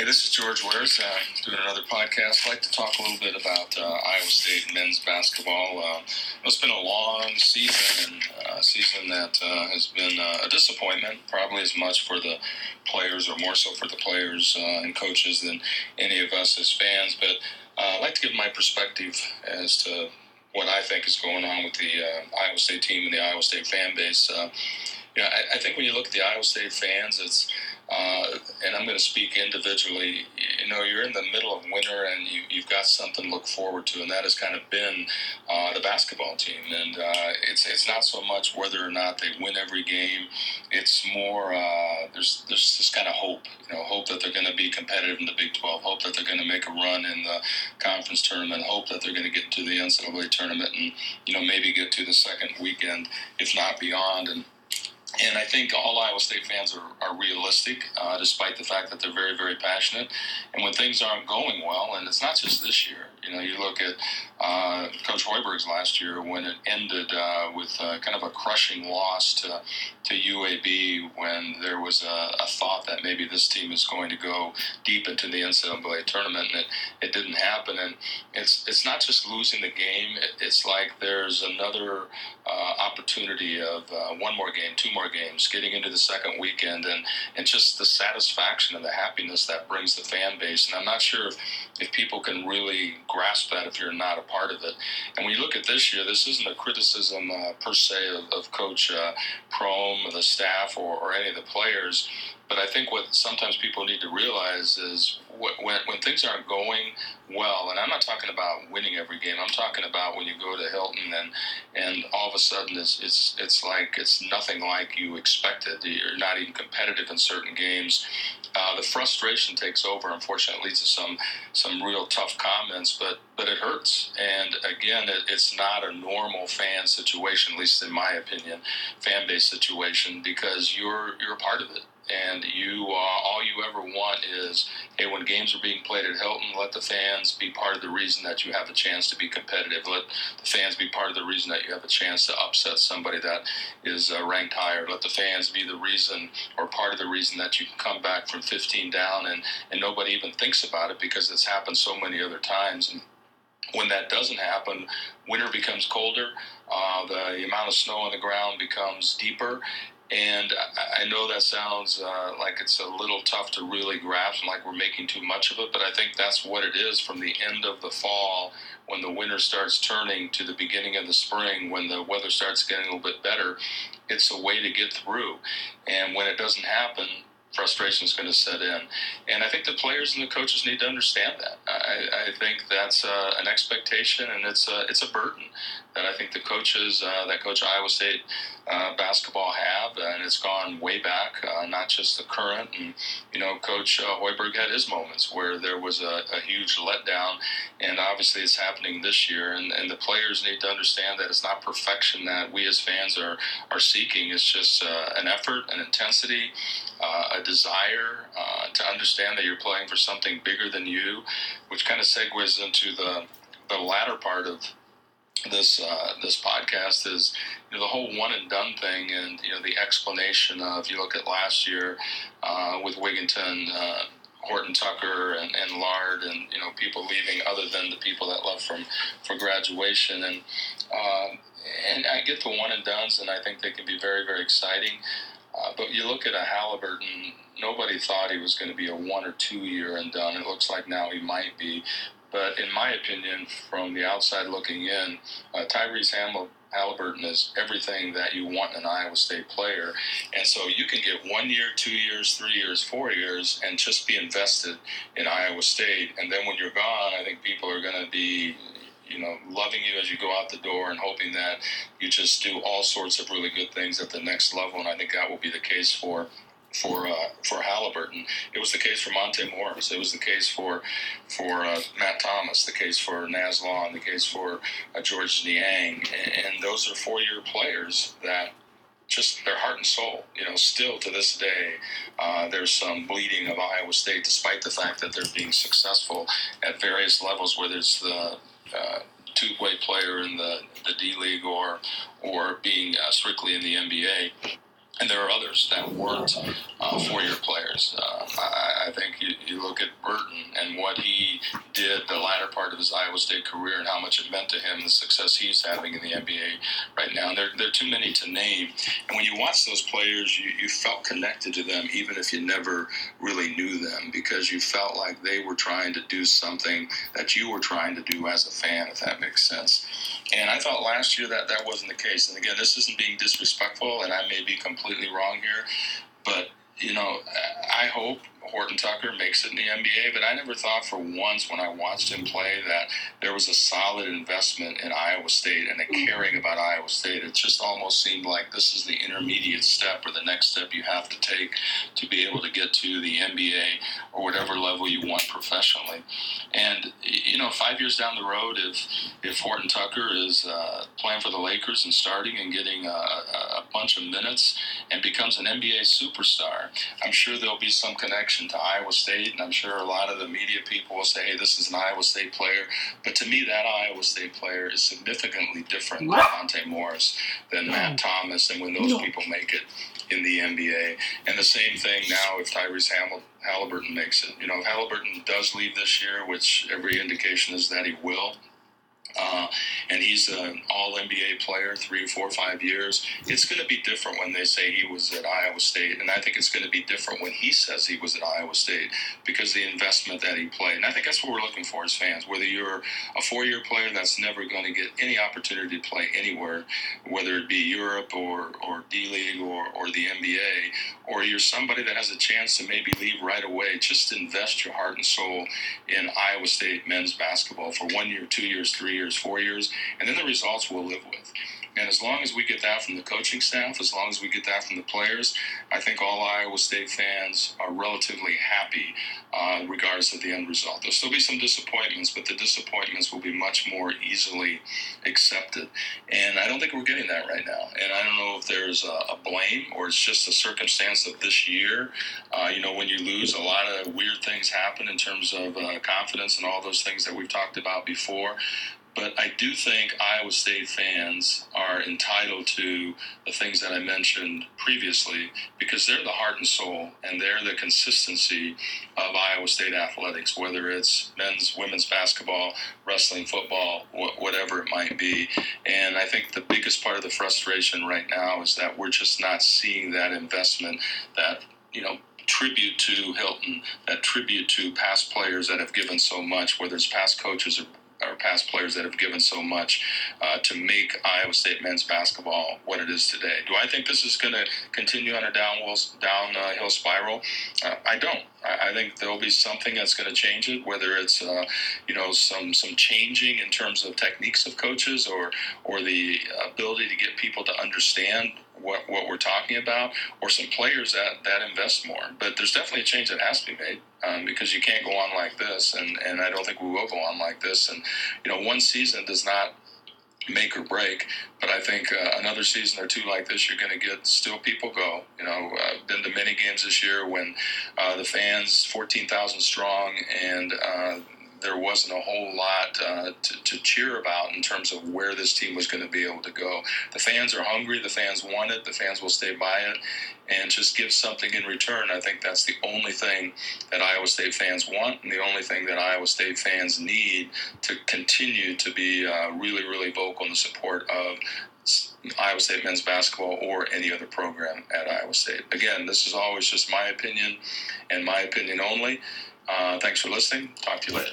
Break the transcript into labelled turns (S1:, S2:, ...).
S1: Hey, this is George Wares, uh, doing another podcast. I'd like to talk a little bit about uh, Iowa State men's basketball. Uh, it's been a long season, and a uh, season that uh, has been uh, a disappointment, probably as much for the players, or more so for the players and coaches than any of us as fans. But I'd like to give my perspective as to what I think is going on with the Iowa State team and the Iowa State fan base. You know, I, I, think when you look at the Iowa State fans, it's uh, and I'm going to speak individually. You know, you're in the middle of winter and you, have got something to look forward to, and that has kind of been uh, the basketball team. And uh, it's it's not so much whether or not they win every game. It's more uh, there's there's this kind of hope. You know, hope that they're going to be competitive in the Big 12. Hope that they're going to make a run in the conference tournament. Hope that they're going to get to the NCAA tournament and you know maybe get to the second weekend, if not beyond. And and I think all Iowa State fans are, are realistic, uh, despite the fact that they're very, very passionate. And when things aren't going well, and it's not just this year, you know, you look at uh, Coach Hoiberg's last year when it ended uh, with uh, kind of a crushing loss to, to UAB when there was a, a, thought that maybe this team is going to go deep into the NCAA tournament, and it, it didn't happen. And it's it's not just losing the game; it, it's like there's another uh, opportunity of uh, one more game, two more games, getting into the second weekend, and and just the satisfaction and the happiness that brings the fan base. And I'm not sure if, if people can really grasp that if you're not a part of it. And when you look at this year, this isn't a criticism uh, per se of, of Coach uh, the staff, or, or any of the players. But I think what sometimes people need to realize is when, when things aren't going well, and I'm not talking about winning every game. I'm talking about when you go to Hilton and and all of a sudden it's it's it's like it's nothing like you expected. You're not even competitive in certain games. Uh, the frustration takes over. Unfortunately, leads to some some real tough comments, but but it hurts. And again, it, it's not a normal fan situation, at least in my opinion, fan base situation, because you're you're part of it and you uh, all you ever want is hey when games are being played at Hilton let the fans be part of the reason that you have a chance to be competitive. Let the fans be part of the reason that you have a chance to upset somebody that is uh, ranked higher. Let the fans be the reason or part of the reason that you can come back from 15 down and and nobody even thinks about it because it's happened so many other times. And when that doesn't happen, winter becomes colder, uh, the amount of snow on the ground becomes deeper, and I know that sounds uh, like it's a little tough to really grasp, and like we're making too much of it, but I think that's what it is from the end of the fall when the winter starts turning to the beginning of the spring, when the weather starts getting a little bit better. It's a way to get through. And when it doesn't happen, frustration is going to set in. And I think the players and the coaches need to understand that. I, I think that's uh, an expectation and it's a, it's a burden that I think the coaches uh, that coach Iowa State uh, basketball have, and it's gone way back, uh, not just the current. And you know, Coach uh, Hoiberg had his moments where there was a, a, huge letdown, and obviously it's happening this year. And, and, the players need to understand that it's not perfection that we as fans are are seeking. It's just uh, an effort, an intensity, uh, a desire to understand that you're playing for something bigger than you, which kind of segues into the the latter part of this uh, this podcast is you know the whole one and done thing, and you know the explanation of you look at last year uh, with Wigginton. Uh, Horton Tucker and, and Lard and you know people leaving other than the people that left from for graduation and um, and I get the one and dones and I think they can be very very exciting uh, but you look at a Halliburton nobody thought he was going to be a one or two year and done it looks like now he might be but in my opinion, from the outside looking in, uh, Tyrese Halliburton is everything that you want in an Iowa State player. And so you can get one year, two years, three years, four years, and just be invested in Iowa State. And then when you're gone, I think people are going to be you know, loving you as you go out the door and hoping that you just do all sorts of really good things at the next level. And I think that will be the case for for uh, for Halliburton. It was the case for Monte Morris. It was the case for for uh, Matt Thomas. The case for Naz Long. The case for uh, Georges Niang. And, and those are four year players that just their heart and soul. You know, still to this day, uh, there's some bleeding of Iowa State, despite the fact that they're being successful at various levels, whether it's the uh, two-way player in the, the D League or or being uh, strictly in the NBA and there are others that weren't uh, four-year players. Uh, I, I, think you, you, look at Burton and what he did the latter part of his Iowa State career and how much it meant to him, the success he's having in the NBA right now. There, there are too many to name. And when you watch those players, you, you felt connected to them, even if you never really knew them, because you felt like they were trying to do something that you were trying to do as a fan, if that makes sense. And I thought last year that that wasn't the case. And again, this isn't being disrespectful, and I may be completely wrong here, but you know, I hope Horton Tucker makes it in the NBA, but I never thought for once when I watched him play that there was a solid investment in Iowa State and a caring about Iowa State. It just almost seemed like this is the intermediate step or the next step you have to take to be able to get to the NBA or whatever level you want professionally. And you know, five years down the road, if if Horton Tucker is uh, playing for the Lakers and starting and getting a, a bunch of minutes and becomes an NBA superstar, I'm sure there'll be some connection connection to Iowa State, and I'm sure a lot of the media people will say, "Hey, this is an Iowa State player." But to me, that Iowa State player is significantly different than Monte Morris, than hmm. Matt Thomas, and when those people make it in the NBA. And the same thing now if Tyrese Hamilton. Halliburton makes it. You know, if Halliburton does leave this year, which every indication is that he will, uh, and he's an all NBA player, three, four, five years. It's going to be different when they say he was at Iowa State, and I think it's going to be different when he says he was at Iowa State because the investment that he played. And I think that's what we're looking for as fans. Whether you're a four-year player that's never going to get any opportunity to play anywhere, whether it be Europe or or D League or or the NBA, or you're somebody that has a chance to maybe leave right away, just invest your heart and soul in Iowa State men's basketball for one year, two years, three years, four years, and then the results we'll live with. And as long as we get that from the coaching staff, as long as we get that from the players, I think all Iowa State fans are relatively happy, uh, regardless of the end result. There'll still be some disappointments, but the disappointments will be much more easily accepted. And I don't think we're getting that right now. And I don't know if there's a, a blame or it's just a circumstance of this year. Uh, you know, when you lose, a lot of weird things happen in terms of uh, confidence and all those things that we've talked about before. But I do think Iowa State fans are entitled to the things that I mentioned previously because they're the heart and soul and they're the consistency of Iowa State athletics, whether it's men's, women's basketball, wrestling, football, wh- whatever it might be. And I think the biggest part of the frustration right now is that we're just not seeing that investment that, you know, tribute to Hilton, that tribute to past players that have given so much, whether it's past coaches or past players that have given so much uh, to make Iowa State men's basketball what it is today. Do I think this is going to continue on a downhill spiral? Uh, I don't. I, I, think there'll be something that's going to change it, whether it's uh, you know some some changing in terms of techniques of coaches or or the ability to get people to understand what, what we're talking about, or some players that, that invest more. But there's definitely a change that has to be made um, because you can't go on like this, and, and I don't think we will go on like this. And you know, one season does not make or break. But I think uh, another season or two like this, you're going to get still people go. You know, I've been to many games this year when uh, the fans, 14,000 strong, and uh, there wasn't a whole lot uh, to, to, cheer about in terms of where this team was going to be able to go. The fans are hungry. The fans want it. The fans will stay by it, and just give something in return. I think that's the only thing that Iowa State fans want, and the only thing that Iowa State fans need to continue to be uh, really, really vocal in the support of Iowa State men's basketball or any other program at Iowa State. Again, this is always just my opinion and my opinion only. Uh, thanks for listening. Talk to you later.